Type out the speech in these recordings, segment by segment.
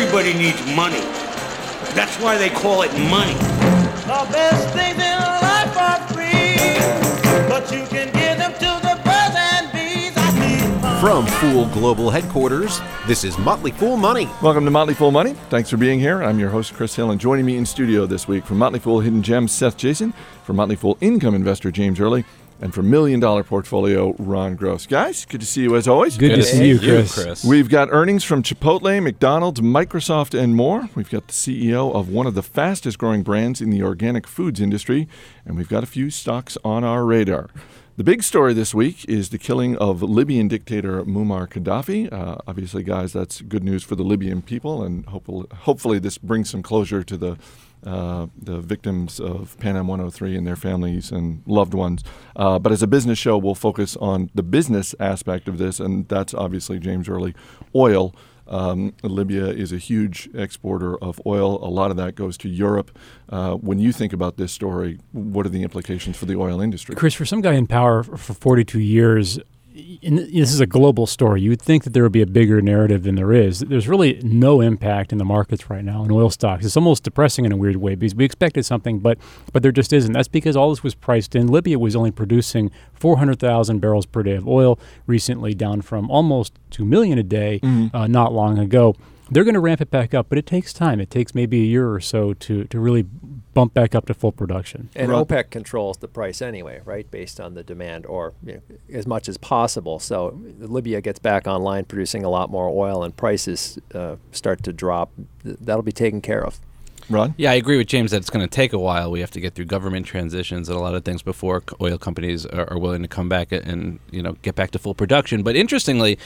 Everybody needs money. That's why they call it money. The best things in life are free, but you can give them to the birds and bees. I need. From Fool Global Headquarters, this is Motley Fool Money. Welcome to Motley Fool Money. Thanks for being here. I'm your host, Chris Hill, and joining me in studio this week from Motley Fool Hidden Gems, Seth Jason, from Motley Fool Income Investor, James Early, and for Million Dollar Portfolio, Ron Gross. Guys, good to see you as always. Good, to see you, Chris. We've got earnings from Chipotle, McDonald's, Microsoft, and more. We've got the CEO of one of the fastest growing brands in the organic foods industry, and we've got a few stocks on our radar. The big story this week is the killing of Libyan dictator Muammar Gaddafi. Uh, obviously, guys, that's good news for the Libyan people, and hopefully, hopefully this brings some closure to the uh, the victims of Pan Am 103 and their families and loved ones. Uh, but as a business show, we'll focus on the business aspect of this, and that's obviously James Early oil. Um, Libya is a huge exporter of oil. A lot of that goes to Europe. Uh, when you think about this story, what are the implications for the oil industry? Chris, for some guy in power for 42 years, and this is a global story. You would think that there would be a bigger narrative than there is. There's really no impact in the markets right now in oil stocks. It's almost depressing in a weird way because we expected something, but but there just isn't. That's because all this was priced in. Libya was only producing 400,000 barrels per day of oil recently, down from almost two million a day uh, not long ago. They're going to ramp it back up, but it takes time. It takes maybe a year or so to to really bump back up to full production. And Right. OPEC controls the price anyway, right, based on the demand, or you know, as much as possible. So Libya gets back online, producing a lot more oil, and prices uh, start to drop. That'll be taken care of. Ron? Yeah, I agree with James that it's going to take a while. We have to get through government transitions and a lot of things before oil companies are, are willing to come back and you know get back to full production. But interestingly,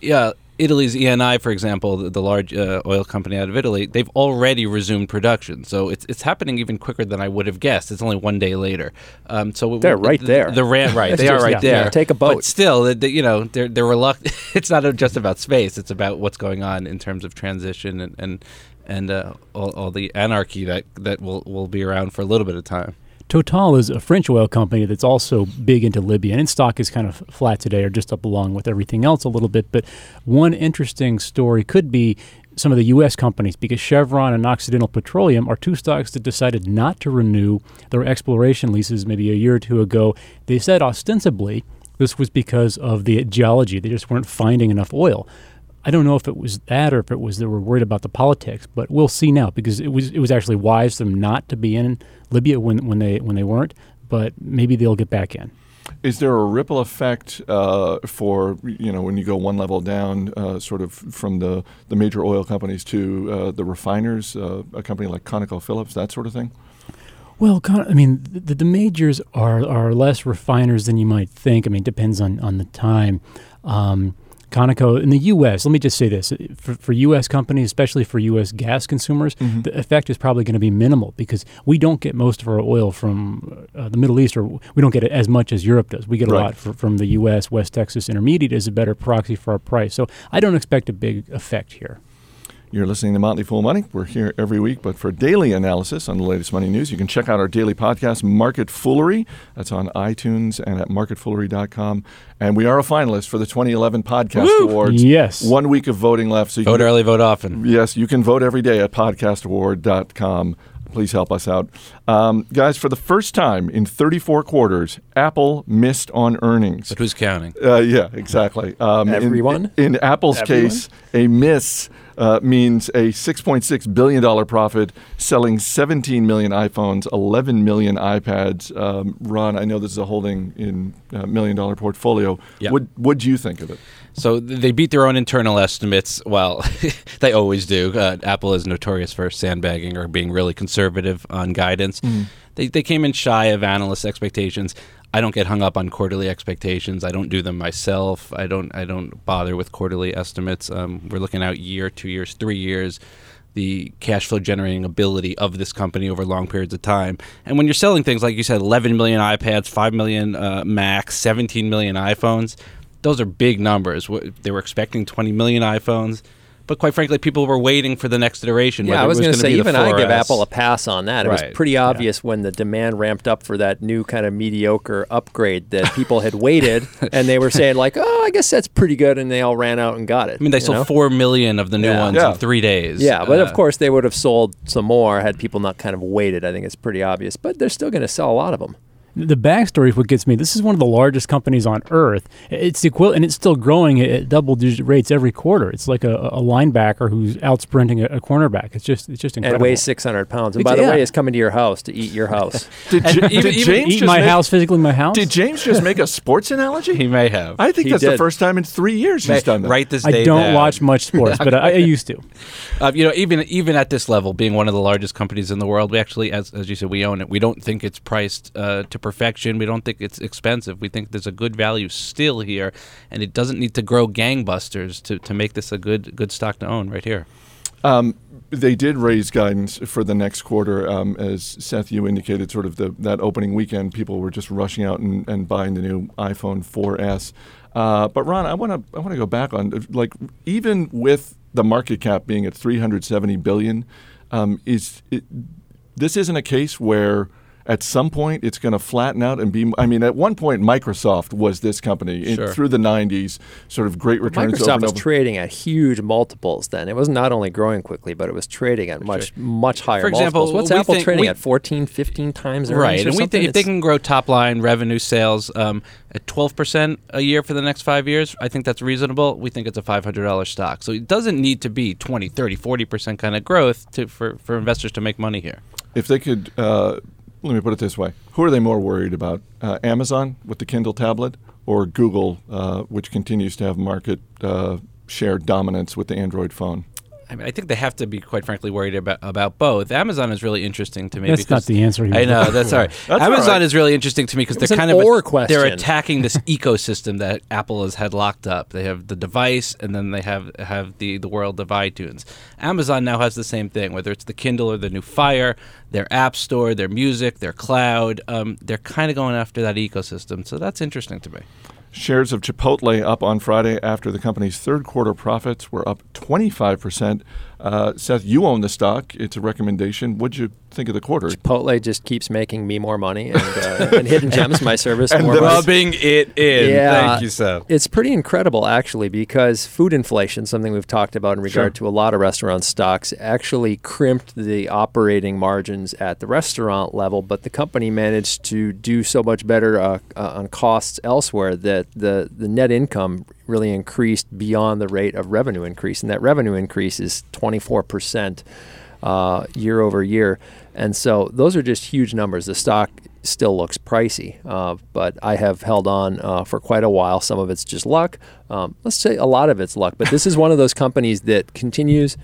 yeah, Italy's ENI, for example, the, the large uh, oil company out of Italy, they've already resumed production. So it's it's happening even quicker than I would have guessed. It's only one day later. Um, so They're right the, there. The ran right, It's they are right yeah, there. yeah, take a boat. But still, the, the, you know, they're they're reluctant. it's not just about space. It's about what's going on in terms of transition and and and uh, all, all the anarchy that that will will be around for a little bit of time. Total is a French oil company that's also big into Libya, and its stock is kind of flat today, or just up along with everything else a little bit. But one interesting story could be some of the U.S. companies, because Chevron and Occidental Petroleum are two stocks that decided not to renew their exploration leases maybe a year or two ago. They said ostensibly this was because of the geology; they just weren't finding enough oil. I don't know if it was that or if it was they were worried about the politics, but we'll see now because it was it was actually wise for them not to be in Libya when when they when they weren't, but maybe they'll get back in. Is there a ripple effect uh, for you know when you go one level down, uh, sort of from the, the major oil companies to uh, the refiners, uh, a company like ConocoPhillips, that sort of thing? Well, I mean, the, the majors are are less refiners than you might think. I mean, it depends on on the time. Um, Conoco in the U.S. Let me just say this: for, for U.S. companies, especially for U.S. gas consumers, the effect is probably going to be minimal because we don't get most of our oil from uh, the Middle East, or we don't get it as much as Europe does. We get a Right. lot fr- from the U.S. West Texas Intermediate is a better proxy for our price. So I don't expect a big effect here. You're listening to Motley Fool Money. We're here every week, but for daily analysis on the latest money news, you can check out our daily podcast, Market Foolery. That's on iTunes and at marketfoolery.com. And we are a finalist for the 2011 Podcast Awards. Yes. One week of voting left. So you Vote can, early, vote often. Yes, you can vote every day at podcastaward.com. Please help us out. Um, guys, for the first time in 34 quarters, Apple missed on earnings. But who's counting? Uh, yeah, exactly. Um, in- Everyone? In, Apple's Everyone? case, a miss uh, means a $6.6 billion profit, selling 17 million iPhones, 11 million iPads. Um, Ron, I know this is a holding in uh, million dollar portfolio. Yeah. What What'd you think of it? So they beat their own internal estimates. Well, they always do. Uh, Apple is notorious for sandbagging or being really conservative on guidance. They, they came in shy of analyst expectations. I don't get hung up on quarterly expectations. I don't do them myself. I don't. I don't bother with quarterly estimates. Um, we're looking out year, two years, three years. The cash flow generating ability of this company over long periods of time. And when you're selling things like you said, 11 million iPads, 5 million uh, Macs, 17 million iPhones, those are big numbers. They were expecting 20 million iPhones. but quite frankly, people were waiting for the next iteration. Yeah, whether I was it going to say be the even I give Apple a pass on that. It was pretty obvious when the demand ramped up for that new kind of mediocre upgrade that people had waited and they were saying like, "Oh, I guess that's pretty good," and they all ran out and got it. I mean, they sold know? four million of the new Yeah. ones Yeah. in three days. Yeah, but Uh, of course they would have sold some more had people not kind of waited. I think it's pretty obvious, but they're still going to sell a lot of them. The backstory is what gets me. This is one of the largest companies on earth. It's the equivalent, and it's still growing at- at double-digit rates every quarter. It's like a, a linebacker who's out sprinting a, a cornerback. It's just, it's just incredible. And weighs 600 pounds. And by It's- the yeah. way, it's coming to your house to eat your house. Did, Ja- even- did even James Eat just my make, house, physically my house. Did James just make a sports analogy? he may have. I think He that's the first time in three years he's done that. Write this. I don't down. watch much sports, but I, I used to. Uh, you know, even even at this level, being one of the largest companies in the world, we actually, as as you said, we own it. We don't think it's priced uh, to perfection. We don't think it's expensive. We think there's a good value still here, and it doesn't need to grow gangbusters to, to make this a good good stock to own right here. Um, they did raise guidance for the next quarter, um, as Seth, you indicated. Sort of the that opening weekend, people were just rushing out and, and buying the new iPhone 4S. Uh, but Ron, I want to I want to go back on uh, like even with the market cap being at 370 billion, um, is it, this isn't a case where at some point it's going to flatten out and be. I mean, at one point Microsoft was this company in- through the 90s, sort of great returns. over Microsoft and was over. trading at huge multiples then. It was not only growing quickly, but it was trading at much, much higher For example, multiples. What's Apple think- trading we- at? 14, 15 times earnings right, or and we think if they can grow top line revenue sales um, at 12% a year for the next five years, I think that's reasonable. We think it's a $500 stock. So it doesn't need to be 20, 30, 40% kind of growth to, for, for investors to make money here. if they could, uh, let me put it this way: Who are they more worried about? Uh, Amazon with the Kindle tablet, or Google, uh, which continues to have market uh, share dominance with the Android phone? I, mean, I think they have to be, quite frankly, worried about, about both. Amazon is really interesting to me. That's not the answer I know that's for. all right. That's all Amazon right. is really interesting to me because they're kind of or they're attacking this ecosystem that Apple has had locked up. They have the device, and then they have have the the world of iTunes. Amazon now has the same thing, whether it's the Kindle or the new Fire, their App Store, their music, their cloud. Um, they're kind of going after that ecosystem, so that's interesting to me. Shares of Chipotle up on Friday after the company's third quarter profits were up 25%. Uh, Seth, you own the stock. It's a recommendation. What'd you think of the quarter? Chipotle just keeps making me more money, and, uh, and Hidden Gems, my service, more the money. Rubbing it in. Yeah, Thank you, Seth. It's pretty incredible, actually, because food inflation, something we've talked about in regard Sure. to a lot of restaurant stocks, actually crimped the operating margins at the restaurant level. But the company managed to do so much better uh, uh, on costs elsewhere that the the net income really increased beyond the rate of revenue increase, and that revenue increase is 24 percent uh, year over year. And so those are just huge numbers. The stock still looks pricey, uh, but I have held on uh, for quite a while. Some of it's just luck. Um, let's say a lot of it's luck, but this is one of those companies that continues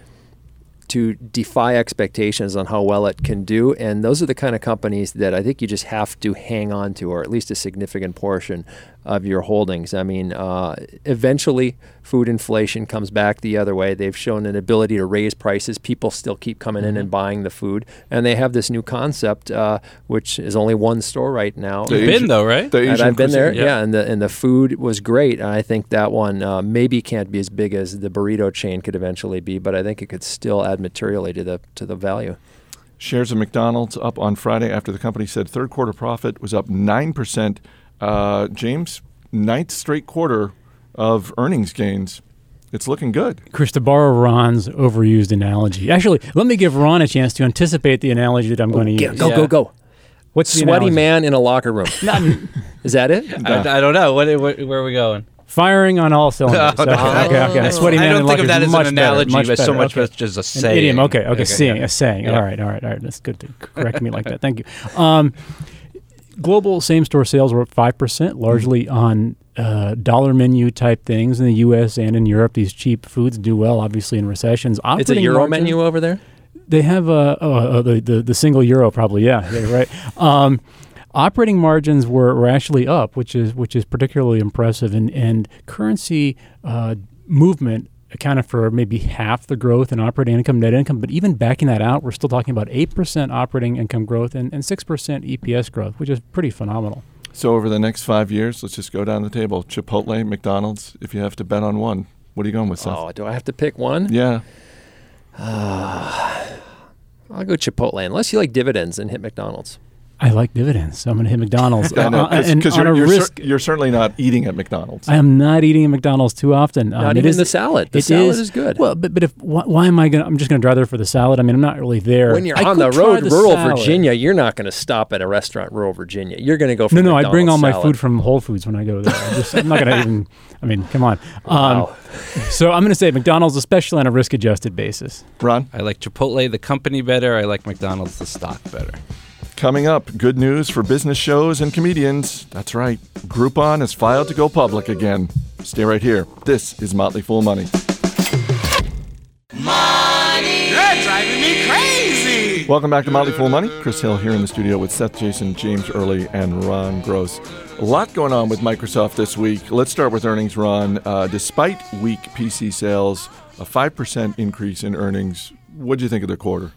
to defy expectations on how well it can do. And those are the kind of companies that I think you just have to hang on to, or at least a significant portion of your holdings. I mean, uh, eventually, food inflation comes back the other way. They've shown an ability to raise prices. People still keep coming in and buying the food. And they have this new concept, uh, which is only one store right now. The Been Asian- though, right? the And Asian I've been there, cuisine. yeah. and the and the food was great. And I think that one uh, maybe can't be as big as the burrito chain could eventually be, but I think it could still add materially to the to the value. Shares of McDonald's up on Friday after the company said third quarter profit was up 9%. Uh, James, ninth straight quarter of earnings gains. It's looking good. Chris, to borrow Ron's overused analogy. Actually, let me give Ron a chance to anticipate the analogy that I'm going to use. Go Yeah. go go! What's the Sweaty analogy? man in a locker room. Is that it? I, I don't know. What, what, where are we going? Firing on all cylinders. okay, okay, okay. A sweaty I don't in think of luck that is as much an analogy, much but so better. much okay. as just a An saying. idiom. Okay, okay, Okay, saying, yeah. a saying. Yeah. All right, all right, all right. That's good to correct me like that. Thank you. Um, global same-store sales were up five percent, largely on uh, dollar menu type things in the U.S. and in Europe. These cheap foods do well, obviously, in recessions. It's a Operating Euro margin- menu over there. They have uh, oh, uh, the, the the single euro probably. Yeah, yeah right. Um, operating margins were, were actually up, which is which is particularly impressive, and and currency uh, movement accounted for maybe half the growth in operating income, net income. But even backing that out, we're still talking about eight percent operating income growth and and six percent EPS growth, which is pretty phenomenal. So over the next five years, let's just go down the table. Chipotle, McDonald's. If you have to bet on one, What are you going with, Seth? Oh, do I have to pick one? Yeah. I'll go Chipotle. Unless you like dividends, and hit McDonald's. I like dividends, so I'm going to hit McDonald's. I know, Uh, and because you're, you're, cer- you're certainly not eating at McDonald's. I am not eating at McDonald's too often. Not Um, even is- the salad. The it salad is good. Well, but but if why, why am I going? to I'm just going to drive there for the salad. I mean, I'm not really there. When you're I on the road, the rural salad. Virginia, you're not going to stop at a restaurant, rural Virginia. You're going to go for No, no, I bring all McDonald's my food from Whole Foods when I go there. I'm, just, I'm not going to even. I mean, come on. Um, Wow. So I'm going to say McDonald's, especially on a risk-adjusted basis. Ron, I like Chipotle, the company, better. I like McDonald's, the stock, better. Coming up, good news for business shows and comedians. That's right. Groupon has filed to go public again. Stay right here. This is Motley Fool Money. Money! You're driving me crazy. Welcome back to Motley Fool Money. Chris Hill here in the studio with Seth Jason, James Early, and Ron Gross. A lot going on with Microsoft this week. Let's start with earnings, Ron. Uh, despite weak PC sales, a 5% increase in earnings. What do you think of the quarter?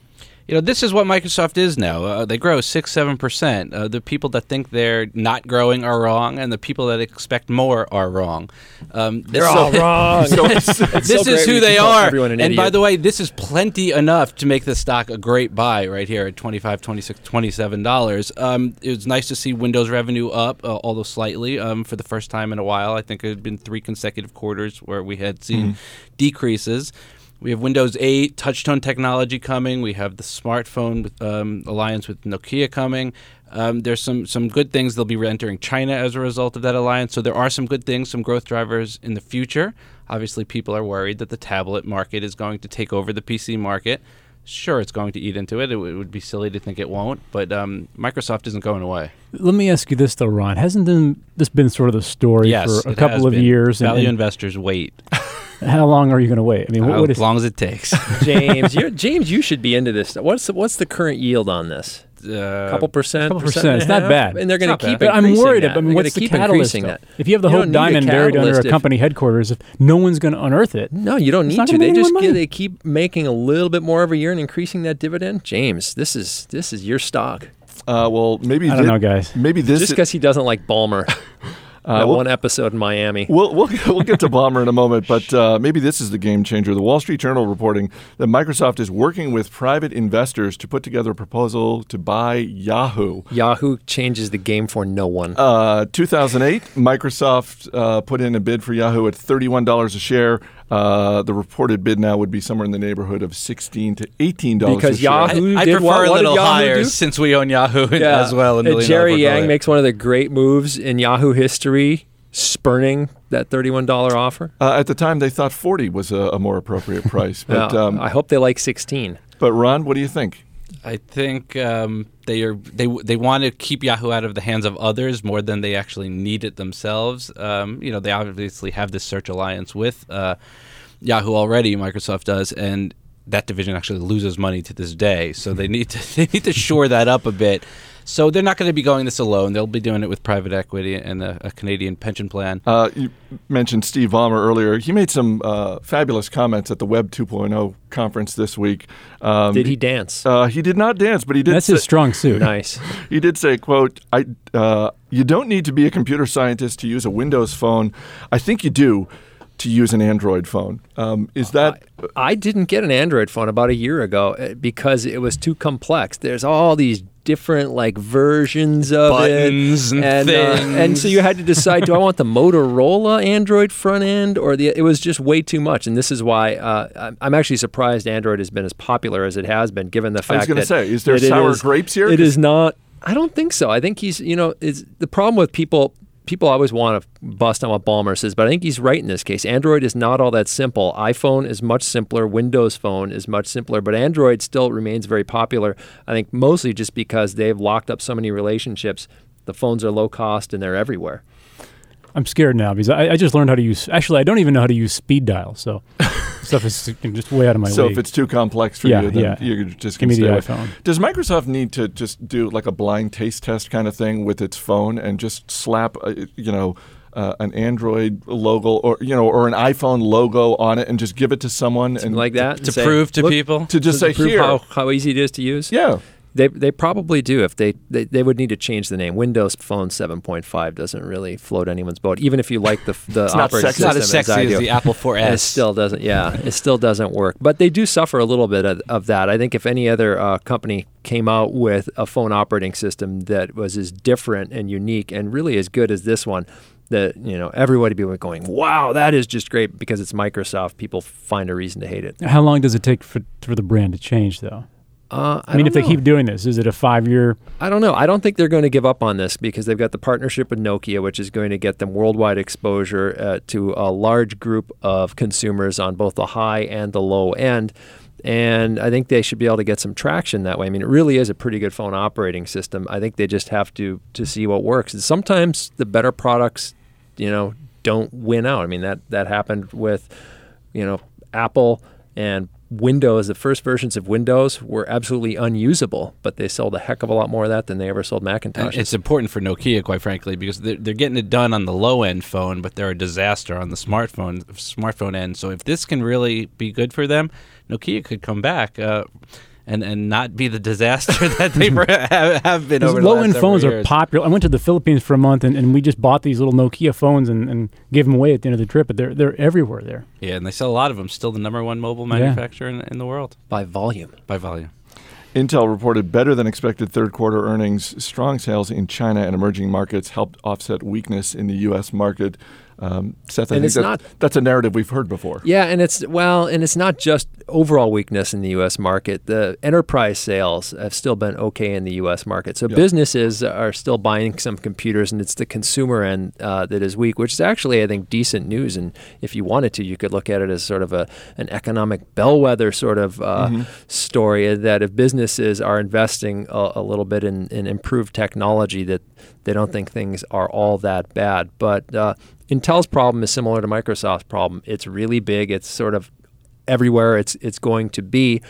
You know, this is what Microsoft is now. Uh, they grow six, seven percent. Uh, the people that think they're not growing are wrong, and the people that expect more are wrong. Um, They're all wrong. this so is who they are. an And by the way, this is plenty enough to make the stock a great buy right here at 25 26 27 dollars. Um, it was nice to see Windows revenue up, uh, although slightly, um, for the first time in a while. I think it had been three consecutive quarters where we had seen decreases. We have Windows 8 touchtone technology coming. We have the smartphone um, alliance with Nokia coming. Um, there's some some good things. They'll be entering China as a result of that alliance. So there are some good things, some growth drivers in the future. Obviously, people are worried that the tablet market is going to take over the PC market. Sure, it's going to eat into it. It, w- it would be silly to think it won't. But um, Microsoft isn't going away. Let me ask you this though, Ron. Hasn't then this been sort of the story yes, for a couple of been. years? and- Value and investors wait how long are you going to wait? I mean, what, how what is long as it takes. James, you're, James, you should be into this. What's the, what's the current yield on this? Uh, couple percent, couple percent percent. It's not half? bad. and they're going to not keep. But I'm worried. That. I mean, what's gonna the catalyst? that. If you have the You whole don't need a diamond buried under a catalyst if- company headquarters, if no one's going to unearth it, No, you don't need to. They just get, they keep making a little bit more every year and increasing that dividend. James, this is this is your stock. Uh, well, maybe I don't thi- know, guys. Maybe this. Just because he doesn't like Ballmer. Uh, well- one episode in Miami. We'll, we'll, we'll get to Ballmer in a moment, but uh, maybe this is the game changer. The Wall Street Journal reporting that Microsoft is working with private investors to put together a proposal to buy Yahoo. Yahoo changes the game for no one. Uh, 2008, Microsoft uh, put in a bid for Yahoo at $31 a share. Uh, the reported bid now would be somewhere in the neighborhood of 16 to $18 Because a. Yahoo- Who I, I prefer what? a What did little Yahoo higher do? since we own Yahoo as well. And Jerry Yang portfolio. makes one of the great moves in Yahoo history, spurning that $31 offer. Uh, at the time, they thought 40 was a, a more appropriate price. But, Yeah, um, I hope they like 16. but Ron, what do you think? I think um, they are they they want to keep Yahoo out of the hands of others more than they actually need it themselves. Um, you know, they obviously have this search alliance with uh, Yahoo already. Microsoft does, and that division actually loses money to this day. So they need to they need to shore that up a bit. So they're not going to be going this alone. They'll be doing it with private equity and a, a Canadian pension plan. Uh, you mentioned Steve Ballmer earlier. He made some uh, fabulous comments at the Web 2.0 conference this week. Um, Did he dance? Uh, he did not dance, but he did. that's say, his strong suit. nice. He did say, "quote I uh, you don't need to be a computer scientist to use a Windows phone. I think you do." To use an Android phone, um, is that I didn't get an Android phone about a year ago uh, because it was too complex. There's all these different like versions of Buttons it, and uh, and so you had to decide: do I want the Motorola Android front end or the? It was just way too much, and this is why uh, I'm- actually surprised Android has been as popular as it has been, given the fact. I was going to that say? Is there sour is- grapes here? It is not. I don't think so. I think he's, you know, is the problem with people. People always want to bust on what Ballmer says, but I think he's right in this case. Android is not all that simple. iPhone is much simpler. Windows Phone is much simpler, but Android still remains very popular. I think mostly just because they've locked up so many relationships. The phones are low cost and they're everywhere. I'm scared now because I, I just learned how to use. Actually, I don't even know how to use speed dial. So stuff is just way out of my so? league. If it's too complex for Yeah, you, then yeah. you're just Give going to me the stay away. iPhone. Does Microsoft need to just do like a blind taste test kind of thing with its phone and just slap, uh, you know? Uh, an Android logo, or you know, or an iPhone logo on it, and just give it to someone, and like that and to say, prove to "Look," people. to just to say prove here, how, how easy it is to use. yeah, They, they probably do. If they, they they would need to change the name. Windows Phone 7.5 doesn't really float anyone's boat. Even if you like the the not operating sexy. system, Not as sexy I as the Apple 4S. It still doesn't. Yeah, it still doesn't work. But they do suffer a little bit of, of that. I think if any other uh, company came out with a phone operating system that was as different and unique and really as good as this one, that you know everybody would be going, "Wow, that is just great!" Because it's Microsoft. People find a reason to hate it. How long does it take for, for the brand to change, though? Uh, I, mean, don't if they keep doing this, is it a five year? I don't know. I don't think they're going to give up on this because they've got the partnership with Nokia, which is going to get them worldwide exposure uh, to a large group of consumers on both the high and the low end. And I think they should be able to get some traction that way. I mean, it really is a pretty good phone operating system. I think they just have to to see what works. And sometimes the better products, you know, don't win out. I mean, that that happened with, you know, Apple and Windows, the first versions of Windows were absolutely unusable, but they sold a heck of a lot more of that than they ever sold Macintosh. it's important for Nokia, quite frankly, because they're, they're getting it done on the low end phone, but they're a disaster on the smartphone smartphone end. So if this can really be good for them, Nokia could come back uh, and and not be the disaster that they were- have, have been over the low-end several phones are popular. I went to the Philippines for a month, and, and we just bought these little Nokia phones and, and gave them away at the end of the trip. But they're they're everywhere there. Yeah, and they sell a lot of them. Still the number one mobile Yeah. manufacturer in, in the world by volume. by volume. Intel reported better than expected third quarter earnings. Strong sales in China and emerging markets helped offset weakness in the U.S. market. Um, Seth, I And think it's that- not- that's a narrative we've heard before. Yeah, and it's well, and it's not just overall weakness in the U.S. market. The enterprise sales have still been okay in the U.S. market. So Yep. businesses are still buying some computers, and it's the consumer end uh, that is weak, which is actually, I think, decent news. And if you wanted to, you could look at it as sort of a an economic bellwether sort of uh, story that if businesses are investing a, a little bit in, in improved technology, that they don't think things are all that bad. But uh, Intel's problem is similar to Microsoft's problem. It's really big. It's sort of everywhere it's it's going to be,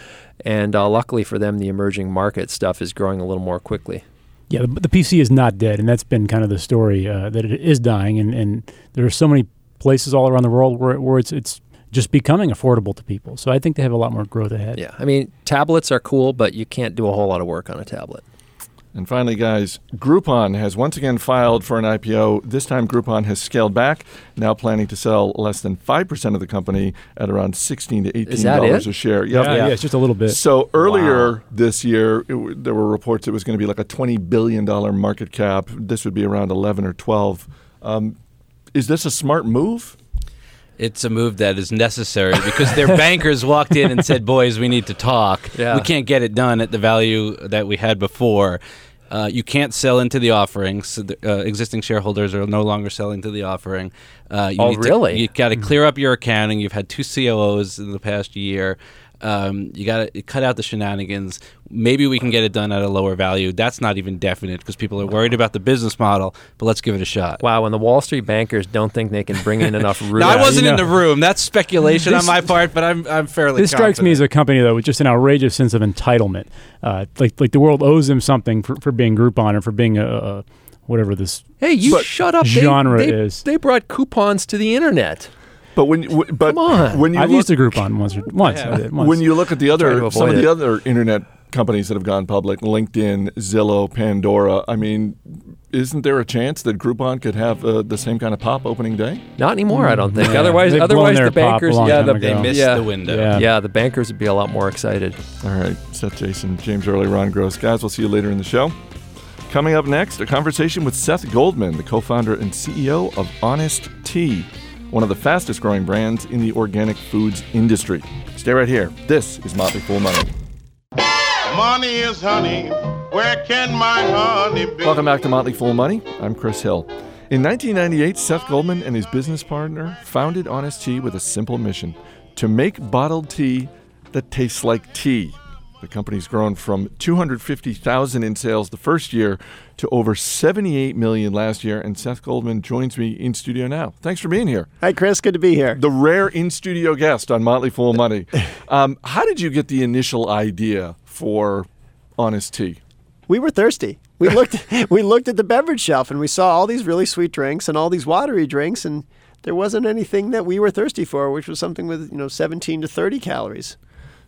and uh, luckily for them, the emerging market stuff is growing a little more quickly. Yeah, the, the PC is not dead, and that's been kind of the story uh, that it is dying. And, and there are so many places all around the world where, where it's it's just becoming affordable to people. So I think they have a lot more growth ahead. Yeah, I mean tablets are cool, but you can't do a whole lot of work on a tablet. And finally, guys, Groupon has once again filed for an IPO. This time, Groupon has scaled back, now planning to sell less than 5% of the company at around 16 to $18 Is that it? a share. Yeah, Yep. yeah, it's just a little bit. So earlier this year, it there were reports it was going to be like a $20 billion market cap. This would be around 11 or 12. Um, is this a smart move? It's a move that is necessary because their bankers walked in and said, "Boys, we need to talk. Yeah. We can't get it done at the value that we had before. Uh, you can't sell into the offerings. So the, uh, existing shareholders are no longer selling to the offering. Uh, you Oh, need to- really? you got to clear up your accounting. You've had two COOs in the past year. Um, you got to cut out the shenanigans. Maybe we can get it done at a lower value. That's not even definite because people are worried about the business model. But let's give it a shot. Wow, when the Wall Street bankers don't think they can bring in enough room. No, I wasn't you in the room. That's speculation This- on my part, but I'm I'm fairly. This strikes me as a company though with just an outrageous sense of entitlement. Uh, like like the world owes them something for, for being Groupon and for being a, a whatever this. Hey, you shut up! They- genre they, is- They brought coupons to the internet. But when you- w- but Come on. when you I've look, used a Groupon once. Or, once, I did, once. when you look at the other some of avoid the other internet companies that have gone public, LinkedIn, Zillow, Pandora. I mean, isn't there a chance that Groupon could have uh, the same kind of pop opening day? Not anymore, I don't think. Yeah, otherwise, they've otherwise the bankers, yeah, the. They missed yeah, the window. Yeah. yeah, the bankers would be a lot more excited. All right, Seth Jason, James Early, Ron Gross. Guys, we'll see you later in the show. Coming up next, a conversation with Seth Goldman, the co founder and CEO of Honest Tea, one of the fastest growing brands in the organic foods industry. Stay right here. This is Motley Fool Money. Money is honey. Where can my honey be? Welcome back to Motley Fool Money. I'm Chris Hill. In 1998, Seth Goldman and his business partner founded Honest Tea with a simple mission to make bottled tea that tastes like tea. The company's grown from 250,000 in sales the first year to over 78 million last year, and Seth Goldman joins me in studio now. Thanks for being here. Hi, Chris. Good to be here. The rare in studio guest on Motley Fool Money. Um, how did you get the initial idea for Honest Tea? We were thirsty. We looked we looked at the beverage shelf and we saw all these really sweet drinks and all these watery drinks and there wasn't anything that we were thirsty for, which was something with, you know, 17 to 30 calories.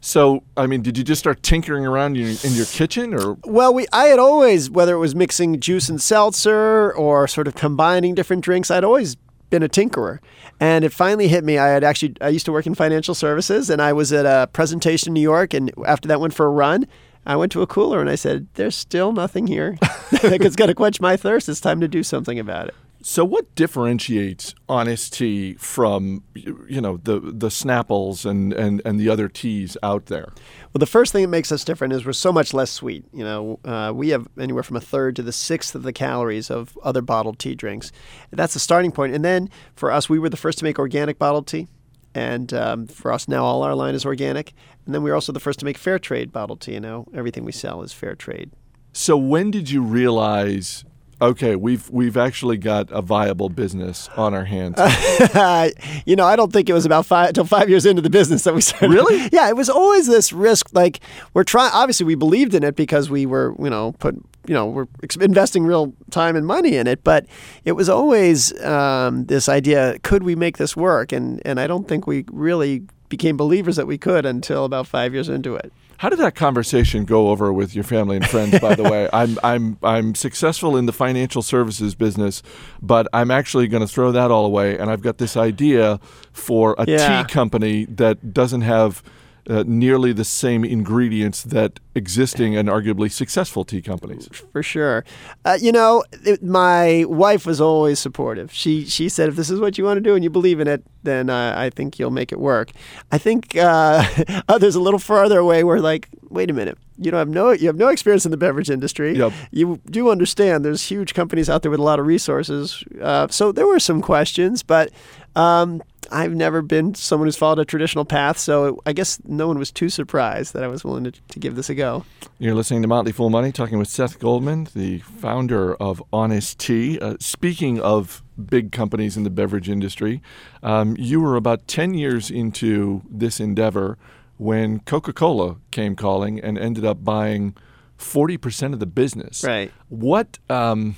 So, I mean, did you just start tinkering around in your, in your kitchen, or Well, we I had always, whether it was mixing juice and seltzer or sort of combining different drinks, I'd always been a tinkerer. And it finally hit me. I had actually I used to work in financial services, and I was at a presentation in New York, and after that went for a run. I went to a cooler and I said, "There's still nothing here that's going to quench my thirst. It's time to do something about it." So? What differentiates Honest Tea from you know the the Snapples and and and the other teas out there? Well, the first thing that makes us different is we're so much less sweet. You know, uh, we have anywhere from a third to the sixth of the calories of other bottled tea drinks. That's the starting point. And then for us, we were the first to make organic bottled tea. And um, for us now, all our line is organic. And then we we're also the first to make fair trade bottled tea. You know, everything we sell is fair trade. So, when did you realize? Okay, we've we've actually got a viable business on our hands. you know, I don't think it was about five till five years into the business that we started. Really? Yeah, it was always this risk. Like we're trying. Obviously, we believed in it because we were, you know, put, you know, we're investing real time and money in it. But it was always um, this idea: could we make this work? And and I don't think we really became believers that we could until about five years into it. How did that conversation go over with your family and friends? By the way, I'm I'm I'm successful in the financial services business, but I'm actually going to throw that all away, and I've got this idea for a Yeah. tea company that doesn't have uh, nearly the same ingredients that existing and arguably successful tea companies. for sure. Uh, you know, it, my wife was always supportive. She she said, if this is what you want to do and you believe in it, then uh, I think you'll make it work. I think uh, others a little farther away were like, wait a minute. You don't have no you have no experience in the beverage industry. Yep. You do understand there's huge companies out there with a lot of resources. Uh, so there were some questions, but um, I've never been someone who's followed a traditional path. So I guess no one was too surprised that I was willing to, to give this a go. You're listening to Motley Fool Money, talking with Seth Goldman, the founder of Honest Tea. Uh, speaking of big companies in the beverage industry, um, you were about 10 years into this endeavor when Coca Cola came calling and ended up buying 40% of the business. Right. What. Um,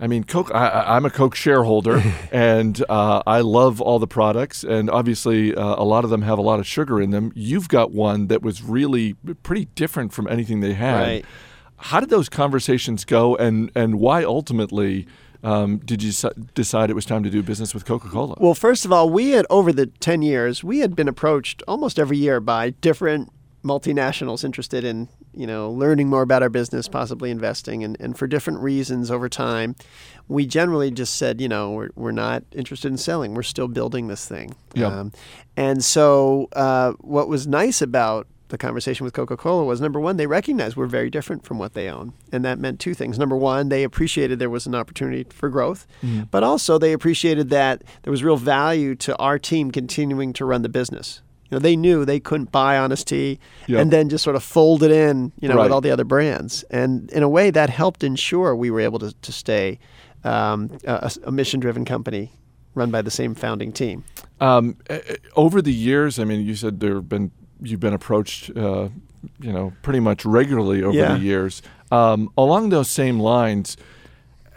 I mean, Coke. I, I'm a Coke shareholder, and uh, I love all the products. And obviously, uh, a lot of them have a lot of sugar in them. You've got one that was really pretty different from anything they had. Right. How did those conversations go, and and why ultimately um, did you decide it was time to do business with Coca Cola? Well, first of all, we had over the 10 years, we had been approached almost every year by different multinationals interested in, you know, learning more about our business, possibly investing, and, and for different reasons over time, we generally just said, you know, we're, we're not interested in selling. We're still building this thing. Yeah. and so uh, what was nice about the conversation with Coca-Cola was number one, they recognized we're very different from what they own, and that meant two things. Number one, they appreciated there was an opportunity for growth, but also they appreciated that there was real value to our team continuing to run the business. You know, they knew they couldn't buy Honest Tea Yep. and then just sort of fold it in, you know, Right. with all the other brands, and in a way that helped ensure we were able to to stay um, a, a mission-driven company run by the same founding team. Um, uh, uh, over the years, I mean, you said there have been you've been approached, uh, you know, pretty much regularly over Yeah. the years. Um, along those same lines,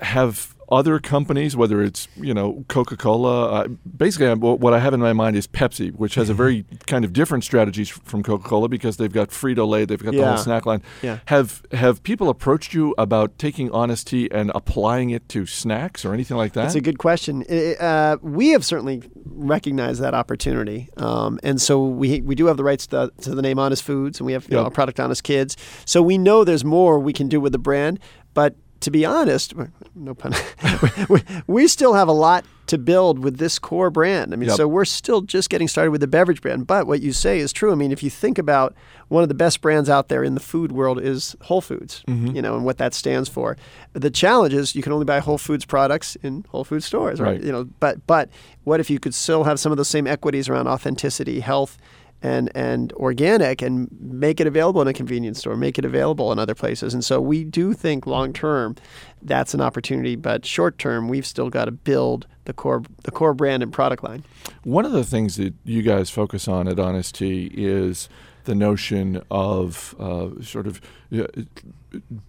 have other companies, whether it's you know Coca Cola, uh, basically uh, what I have in my mind is Pepsi, which has a very kind of different strategies from Coca Cola because they've got Frito Lay, they've got the whole snack line. Yeah. Have have people approached you about taking honesty and applying it to snacks or anything like that? That's a good question. I- Uh, we have certainly recognized that opportunity, um, and so we we do have the rights to, to the name Honest Foods, and we have know, Yep. a product Honest Kids. So we know there's more we can do with the brand, but to be honest, no pun, we, we still have a lot to build with this core brand. I mean, Yep. so we're still just getting started with the beverage brand. But what you say is true. I mean, if you think about one of the best brands out there in the food world is Whole Foods, mm-hmm. you know, and what that stands for. The challenge is you can only buy Whole Foods products in Whole Foods stores, right? Right. You know, but but what if you could still have some of those same equities around authenticity, health, and and organic, and make it available in a convenience store, make it available in other places. And so we do think long term, that's an opportunity. But short term, we've still got to build the core the core brand and product line. One of the things that you guys focus on at Honest Tea is the notion of uh, sort of uh,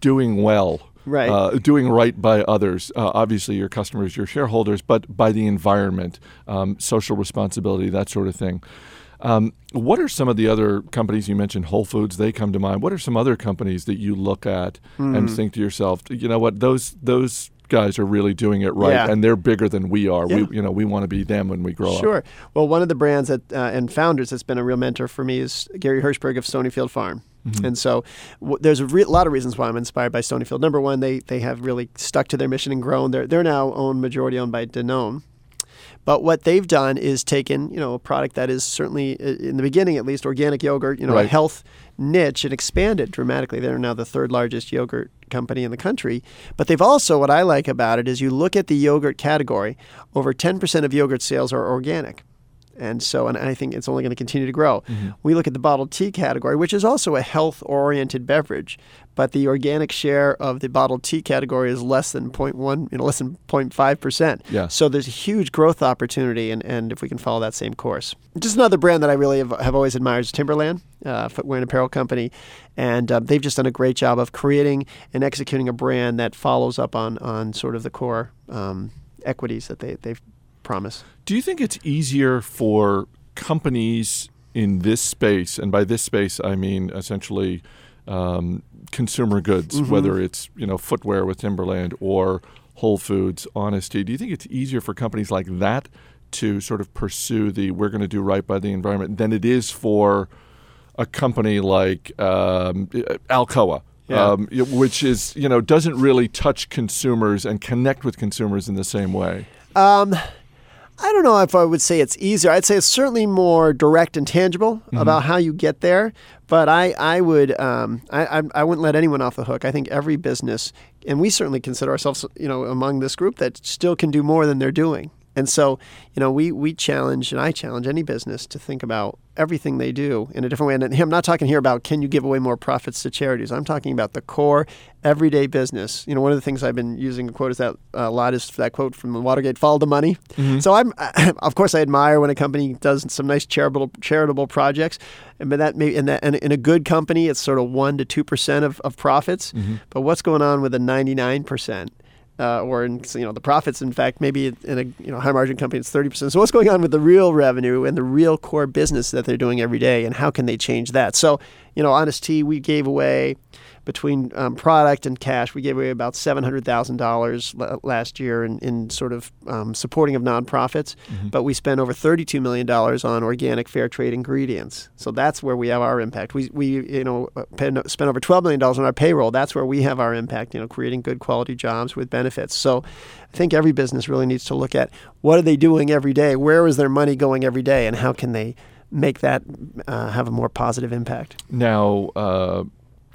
doing well, Right. Uh, doing right by others. Uh, obviously, your customers, your shareholders, but by the environment, um, social responsibility, that sort of thing. Um, what are some of the other companies you mentioned? Whole Foods, they come to mind. What are some other companies that you look at and Mm. think to yourself, you know what, those those guys are really doing it right, Yeah. and they're bigger than we are. Yeah. We, you know, we want to be them when we grow up. Sure. Well, one of the brands that uh, and founders that's been a real mentor for me is Gary Hirshberg of Stonyfield Farm. Mm-hmm. And so w- there's a re- lot of reasons why I'm inspired by Stonyfield. Number one, they they have really stuck to their mission and grown. They're they're now owned majority owned by Danone. But what they've done is taken, you know, a product that is certainly in the beginning at least organic yogurt, you know, a health niche and expanded dramatically. They're now the third largest yogurt company in the country. But they've also what I like about it is you look at the yogurt category, over 10% of yogurt sales are organic. And so, and I think it's only going to continue to grow. We look at the bottled tea category, which is also a health oriented beverage, but the organic share of the bottled tea category is less than 0.1, you know, less than 0.5%. Yeah. So there's a huge growth opportunity, and, and if we can follow that same course. Just another brand that I really have, have always admired is Timberland, uh, footwear and apparel company. And um, they've just done a great job of creating and executing a brand that follows up on, on sort of the core um, equities that they, they've promised. Do you think it's easier for companies in this space, and by this space I mean essentially um, consumer goods, Mm-hmm. whether it's you know footwear with Timberland or Whole Foods, Honest Tea? Do you think it's easier for companies like that to sort of pursue the "we're going to do right by the environment" than it is for a company like um, Alcoa? Yeah. Um, which is, you know, doesn't really touch consumers and connect with consumers in the same way. I don't know if I would say it's easier. I'd say it's certainly more direct and tangible about how you get there. But I, I would, um, I, I, I wouldn't let anyone off the hook. I think every business, and we certainly consider ourselves, you know, among this group that still can do more than they're doing. And so, you know, we, we challenge, and I challenge any business to think about everything they do in a different way. And I'm not talking here about can you give away more profits to charities. I'm talking about the core everyday business. You know, one of the things I've been using a quote is that uh, a lot is that quote from Watergate: "Follow the money." So I'm, of course, I admire when a company does some nice charitable charitable projects, and but that may in that and in a good company, it's sort of one to two percent of of profits. But what's going on with the ninety nine percent? Uh, or in you know the profits. In fact, maybe in a you know high margin company, it's thirty percent. So what's going on with the real revenue and the real core business that they're doing every day, and how can they change that? So you know, Honest Tea, we gave away between um, product and cash, we gave away about seven hundred thousand dollars last year in, in sort of um, supporting of nonprofits. But we spent over thirty-two million dollars on organic fair trade ingredients. So that's where we have our impact. We we you know pen- spent over twelve million dollars on our payroll. That's where we have our impact. You know, creating good quality jobs with benefits. So I think every business really needs to look at what are they doing every day, where is their money going every day, and how can they make that uh, have a more positive impact. Now, uh,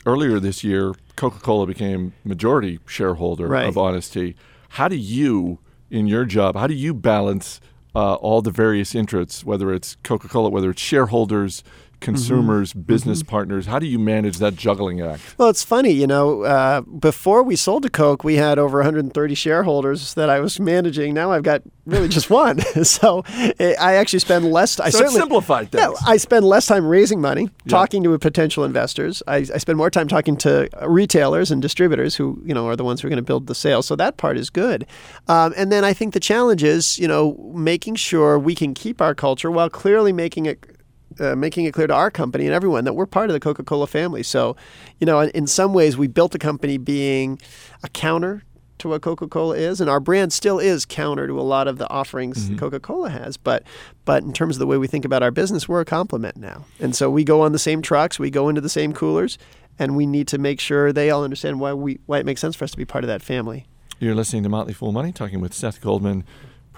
earlier this year, Coca Cola became majority shareholder Right. of Honest Tea. How do you, in your job, how do you balance uh, all the various interests, whether it's Coca Cola, whether it's shareholders, consumers, business partners? How do you manage that juggling act? Well, it's funny, you know. Uh, before we sold to Coke, we had over 130 shareholders that I was managing. Now I've got really just one. so eh, I actually spend less. I So certainly simplified Yeah. I spend less time raising money, talking to potential investors. I, I spend more time talking to retailers and distributors who, you know, are the ones who are going to build the sales. So that part is good. Um, and then I think the challenge is, you know, making sure we can keep our culture while clearly making it uh, making it clear to our company and everyone that we're part of the Coca Cola family. So, you know, in, in some ways, we built the company being a counter to what Coca Cola is, and our brand still is counter to a lot of the offerings Coca Cola has. But, but in terms of the way we think about our business, we're a complement now. And so we go on the same trucks, we go into the same coolers, and we need to make sure they all understand why we why it makes sense for us to be part of that family. You're listening to Motley Fool Money, talking with Seth Goldman,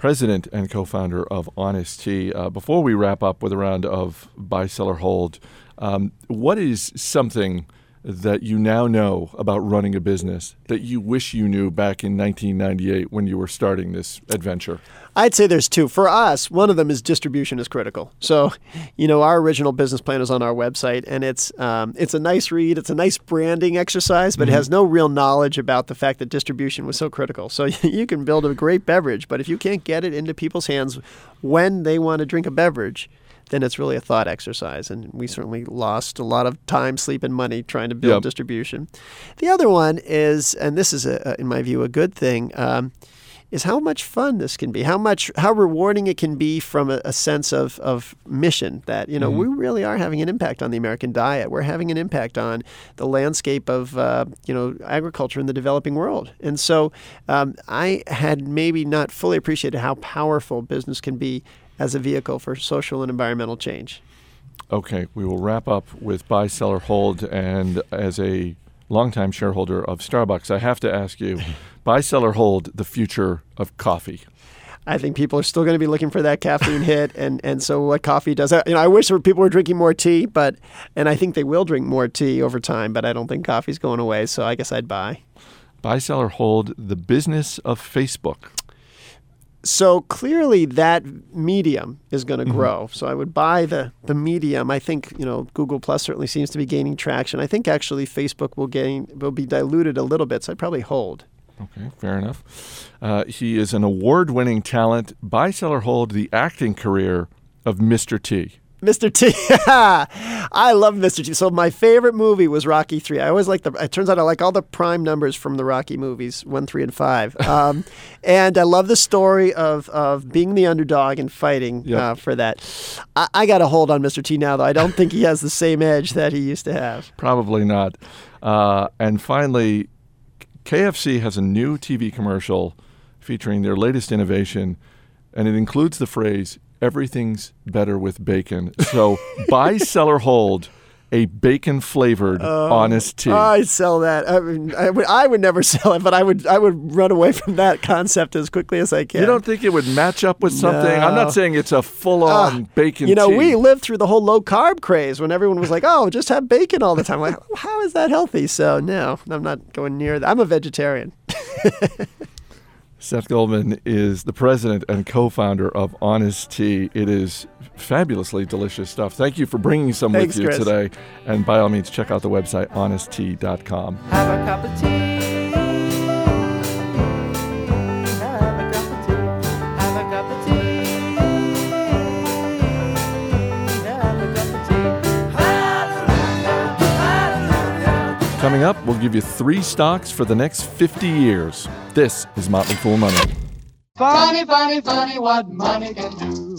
president and co-founder of Honest Tea. Uh, before we wrap up with a round of buy, sell, or hold, um, what is something that you now know about running a business that you wish you knew back in 1998 when you were starting this adventure? I'd say there's two. For us, one of them is distribution is critical. So, you know, our original business plan is on our website, and it's um, it's a nice read. It's a nice branding exercise, but it has no real knowledge about the fact that distribution was so critical. So you can build a great beverage, but if you can't get it into people's hands when they want to drink a beverage, then it's really a thought exercise. And we certainly lost a lot of time, sleep, and money trying to build Yep. distribution. The other one is, and this is, a, in my view, a good thing. Um, is how much fun this can be, how much how rewarding it can be from a, a sense of of mission that you know we really are having an impact on the American diet. We're having an impact on the landscape of uh, you know agriculture in the developing world. And so um, I had maybe not fully appreciated how powerful business can be as a vehicle for social and environmental change. Okay, we will wrap up with buy, sell, or hold. And as a longtime shareholder of Starbucks, I have to ask you buy, sell, or hold the future of coffee. I think people are still going to be looking for that caffeine hit, and, and so what coffee does. You know, I wish people were drinking more tea, but and I think they will drink more tea over time, but I don't think coffee's going away. So I guess I'd buy. Buy, sell, or hold the business of Facebook. So clearly, that medium is going to grow. So I would buy the the medium. I think you know Google Plus certainly seems to be gaining traction. I think actually Facebook will gain will be diluted a little bit. So I'd probably hold. Okay, fair enough. Uh, he is an award winning talent. Buy, sell, or hold the acting career of Mr. T. Mr. T. I love Mr. T. So my favorite movie was Rocky Three. I always like the. It turns out I like all the prime numbers from the Rocky movies, one, three, and five. Um, and I love the story of of being the underdog and fighting Yep. uh, for that. I, I got a hold on Mr. T now, though. I don't think he has the same edge that he used to have. Probably not. Uh, and finally, KFC has a new TV commercial featuring their latest innovation, and it includes the phrase "Everything's better with bacon." So, buy, sell, or hold a bacon flavored honest tea. I'd sell that. I, mean, I would. I would never sell it, but I would. I would run away from that concept as quickly as I can. you don't think it would match up with something? I'm not saying it's a full on Ah, bacon. You know, tea. we lived through the whole low carb craze when everyone was like, "Oh, just have bacon all the time." Like, how is that healthy? So no, I'm not going near that. I'm a vegetarian. Seth Goldman is the president and co-founder of Honest Tea. It is fabulously delicious stuff. Thank you for bringing some Thanks, with you Chris. today. And by all means, check out the website honesttea.com. Have a cup of tea. Have a cup of tea. Have a cup of tea. Have a cup of tea. Hallelujah. Hallelujah. Coming up, we'll give you three stocks for the next 50 years. This is Motley Fool Money. Funny, funny, funny what money can do.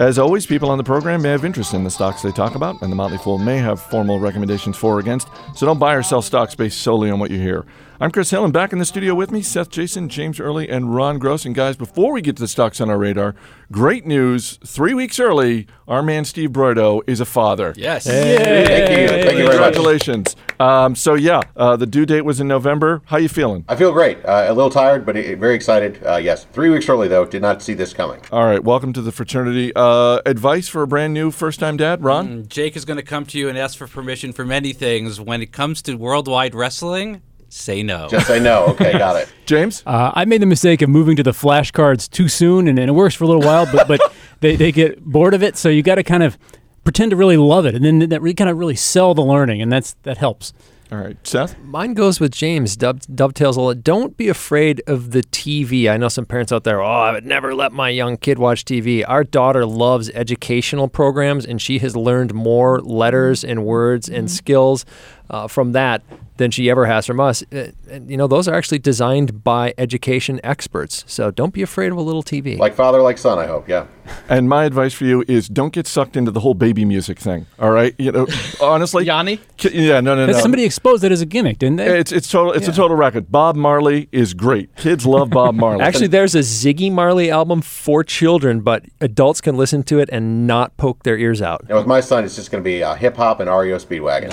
As always, people on the program may have interest in the stocks they talk about, and the Motley Fool may have formal recommendations for or against, so don't buy or sell stocks based solely on what you hear. I'm Chris Hill, and back in the studio with me, Seth Jason, James Early, and Ron Gross. And guys, before we get to the stocks on our radar, great news. Three weeks early, our man Steve Broido is a father. Yes. Thank you. Thank you very much. Congratulations. Um, so, yeah, uh, the due date was in November. How you feeling? I feel great. Uh, a little tired, but very excited. Uh, yes, three weeks early though. Did not see this coming. All right, welcome to the fraternity. Uh, advice for a brand new first time dad, Ron? Jake is going to come to you and ask for permission for many things. When it comes to worldwide wrestling, say no. Just say no. Okay, got it. James? Uh, I made the mistake of moving to the flashcards too soon, and, and it works for a little while, but but they, they get bored of it. So you got to kind of pretend to really love it, and then that really kind of really sell the learning, and that's that helps. All right, Seth? Mine goes with James. Dub, dovetails a lot. Don't be afraid of the TV. I know some parents out there. Oh, I would never let my young kid watch TV. Our daughter loves educational programs, and she has learned more letters and words and skills uh, from that than she ever has from us. Uh, and you know, those are actually designed by education experts. So don't be afraid of a little TV. Like father, like son. I hope. Yeah. And my advice for you is don't get sucked into the whole baby music thing. All right, you know, honestly, Yanni? Yeah, no, no, no. Somebody exposed it as a gimmick, didn't they? it's it's total. It's a total racket. Bob Marley is great. Kids love Bob Marley. Actually, there's a Ziggy Marley album for children, but adults can listen to it and not poke their ears out. And with my son, it's just going to be uh, hip hop and REO Speedwagon.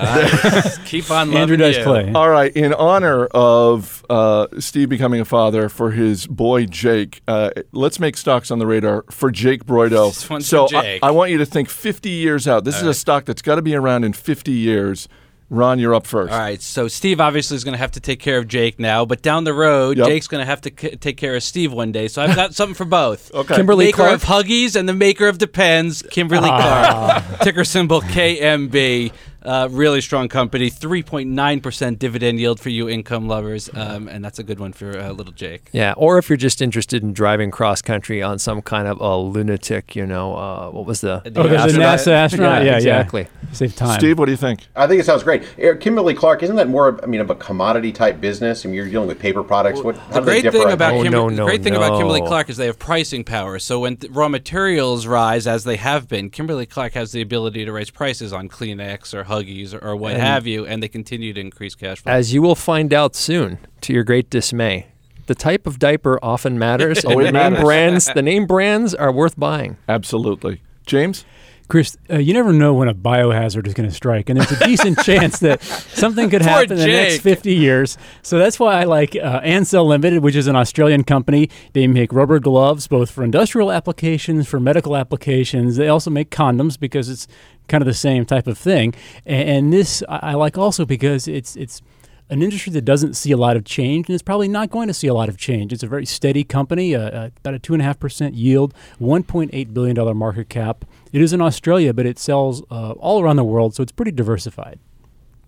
Keep on Andrew loving you. play. All right, in honor of uh, Steve becoming a father for his boy Jake, uh, let's make stocks on the radar for Jake Broido. This one's so for I- Jake. I, want you to think 50 years out. This is a stock that's got to be around in 50 years. Ron, you're up first. All right, so Steve obviously is going to have to take care of Jake now, but down the road, Yep. Jake's going to have to c- take care of Steve one day. So I've got something for both. Okay. Kimberly maker Clark? of Huggies and the maker of Depends, Kimberly Ah. Clark, ticker symbol KMB. Uh, really strong company, 3.9% dividend yield for you income lovers, um, and that's a good one for uh, little Jake. Yeah, or if you're just interested in driving cross country on some kind of a lunatic, you know, uh, what was the? Oh, there's a NASA astronaut. Yeah, yeah. exactly. Save time. Steve, what do you think? I think it sounds great. Er, Kimberly Clark, isn't that more, I mean, of a commodity type business? I mean, you're dealing with paper products. What, how The great differ? thing about Oh, Kimber- no, the no, great thing about Kimberly Clark is they have pricing power. So when th- raw materials rise, as they have been, Kimberly Clark has the ability to raise prices on Kleenex or Huggies or, or what have you, and they continue to increase cash flow. As you will find out soon, to your great dismay, the type of diaper often matters, Oh, and it the name brands, the name brands are worth buying. Absolutely. James? Chris, uh, you never know when a biohazard is going to strike, and there's a decent chance that something could Poor happen in the next 50 years. So that's why I like uh, Ansell Limited, which is an Australian company. They make rubber gloves both for industrial applications, for medical applications. They also make condoms because it's kind of the same type of thing. And, and this I, I like also because it's it's an industry that doesn't see a lot of change, and it's probably not going to see a lot of change. It's a very steady company, uh, uh, about a two and a half percent yield, one point eight billion dollar market cap. It is in Australia, but it sells uh, all around the world, so it's pretty diversified.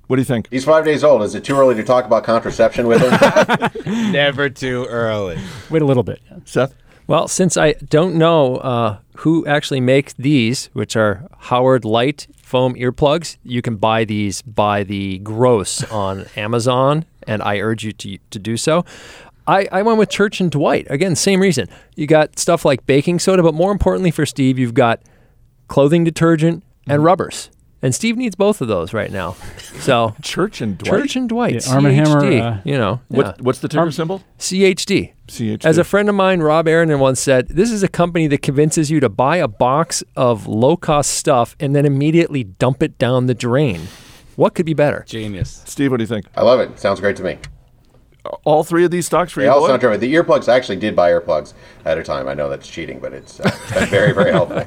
What do you think? He's five days old. Is it too early to talk about contraception with him? Never too early. Wait a little bit. Seth? Well, since I don't know uh, who actually makes these, which are Howard Leight foam earplugs, you can buy these by the gross on Amazon, and I urge you to, to do so. I, I went with Church and Dwight. Again, same reason. You got stuff like baking soda, but more importantly for Steve, you've got clothing detergent and rubbers. And Steve needs both of those right now. So Church and Dwight? Church and Dwight, Yeah, Arm& Hammer, CHD, uh, you know, What, yeah. What's the ticker symbol? CHD. CHD. As a friend of mine, Rob Aaron, once said, this is a company that convinces you to buy a box of low cost stuff and then immediately dump it down the drain. What could be better? Genius. Steve, what do you think? I love it. Sounds great to me. All three of these stocks for They you, all boy? sound terrific. The earplugs, I actually did buy earplugs at a time. I know that's cheating, but it's, uh, it's been very, very helpful.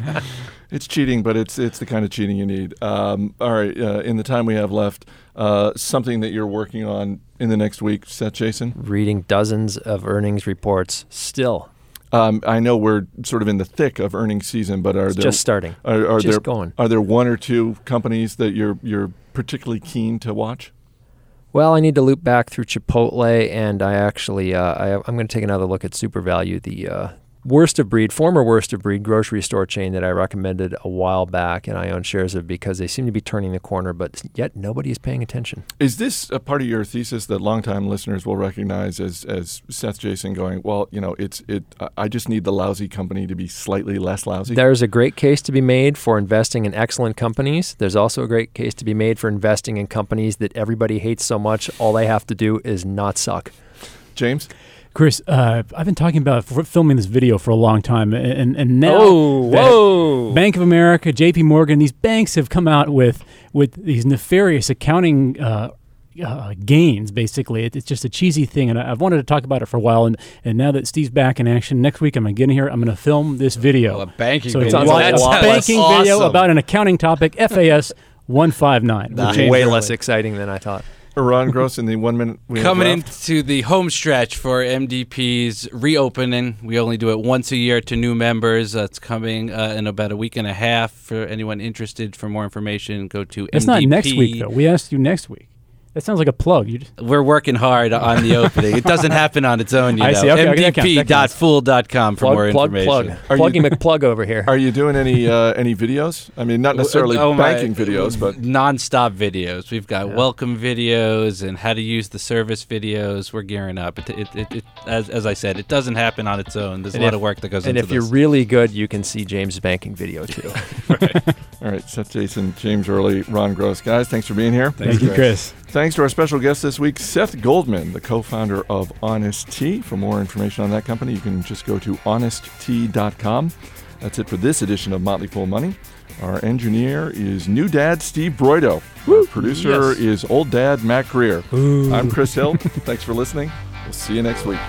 It's cheating, but it's it's the kind of cheating you need. Um, all right, uh, in the time we have left, uh, something that you're working on in the next week, Seth Jason. Reading dozens of earnings reports still. Um, I know we're sort of in the thick of earnings season, but are It's there just starting. Are, are Just there going. Are there one or two companies that you're you're particularly keen to watch? Well, I need to loop back through Chipotle, and I actually uh, I, I'm going to take another look at Supervalu, the uh, worst of breed, former worst of breed grocery store chain that I recommended a while back, and I own shares of because they seem to be turning the corner, but yet nobody is paying attention. Is this a part of your thesis that longtime listeners will recognize as as Seth Jason going, well, you know, it's it. I- I just need the lousy company to be slightly less lousy. There's a great case to be made for investing in excellent companies. There's also a great case to be made for investing in companies that everybody hates so much. All they have to do is not suck. James, Chris, uh, I've been talking about f- filming this video for a long time, and and now Oh, whoa. Bank of America, J.P. Morgan, these banks have come out with with these nefarious accounting. Uh, uh, gains basically it, it's just a cheesy thing and I, i've wanted to talk about it for a while and, and now that steve's back in action next week i'm gonna get in here i'm gonna film this video Well, a banking so it's video. a, a sounds banking video about an accounting topic fas 159 Nice. Way less exciting than I thought. Ron Gross in the one minute we have Coming left. into the home stretch for MDP's reopening. We only do it once a year to new members. Uh, it's coming uh, in about a week and a half. For anyone interested, for more information, go to it's MDP. not next week though we asked you next week that sounds like a plug you just, We're working hard on the opening. It doesn't happen on its own, you I know. see. Okay, okay, that counts, that counts. MDP.fool.com for Plug, more plug, information. plug. Pluggy McPlug over here. Are you doing any uh, any videos? I mean, not necessarily Oh, my- banking videos, but non-stop videos. We've got welcome videos and how to use the service videos. We're gearing up. It, it, it, it, as, as I said, it doesn't happen on its own. There's And a lot if- of work that goes and into if you're this. really good, you can see James' banking video too. all right. Seth Jason, James Early, Ron Gross, guys, thanks for being here. thank you chris Thanks to our special guest this week, Seth Goldman, the co-founder of Honest Tea. For more information on that company, you can just go to honesttea.com. That's it for this edition of Motley Fool Money. Our engineer is new dad Steve Broido. Our producer Yes. is old dad Mac Greer. I'm Chris Hill. Thanks for listening. We'll see you next week.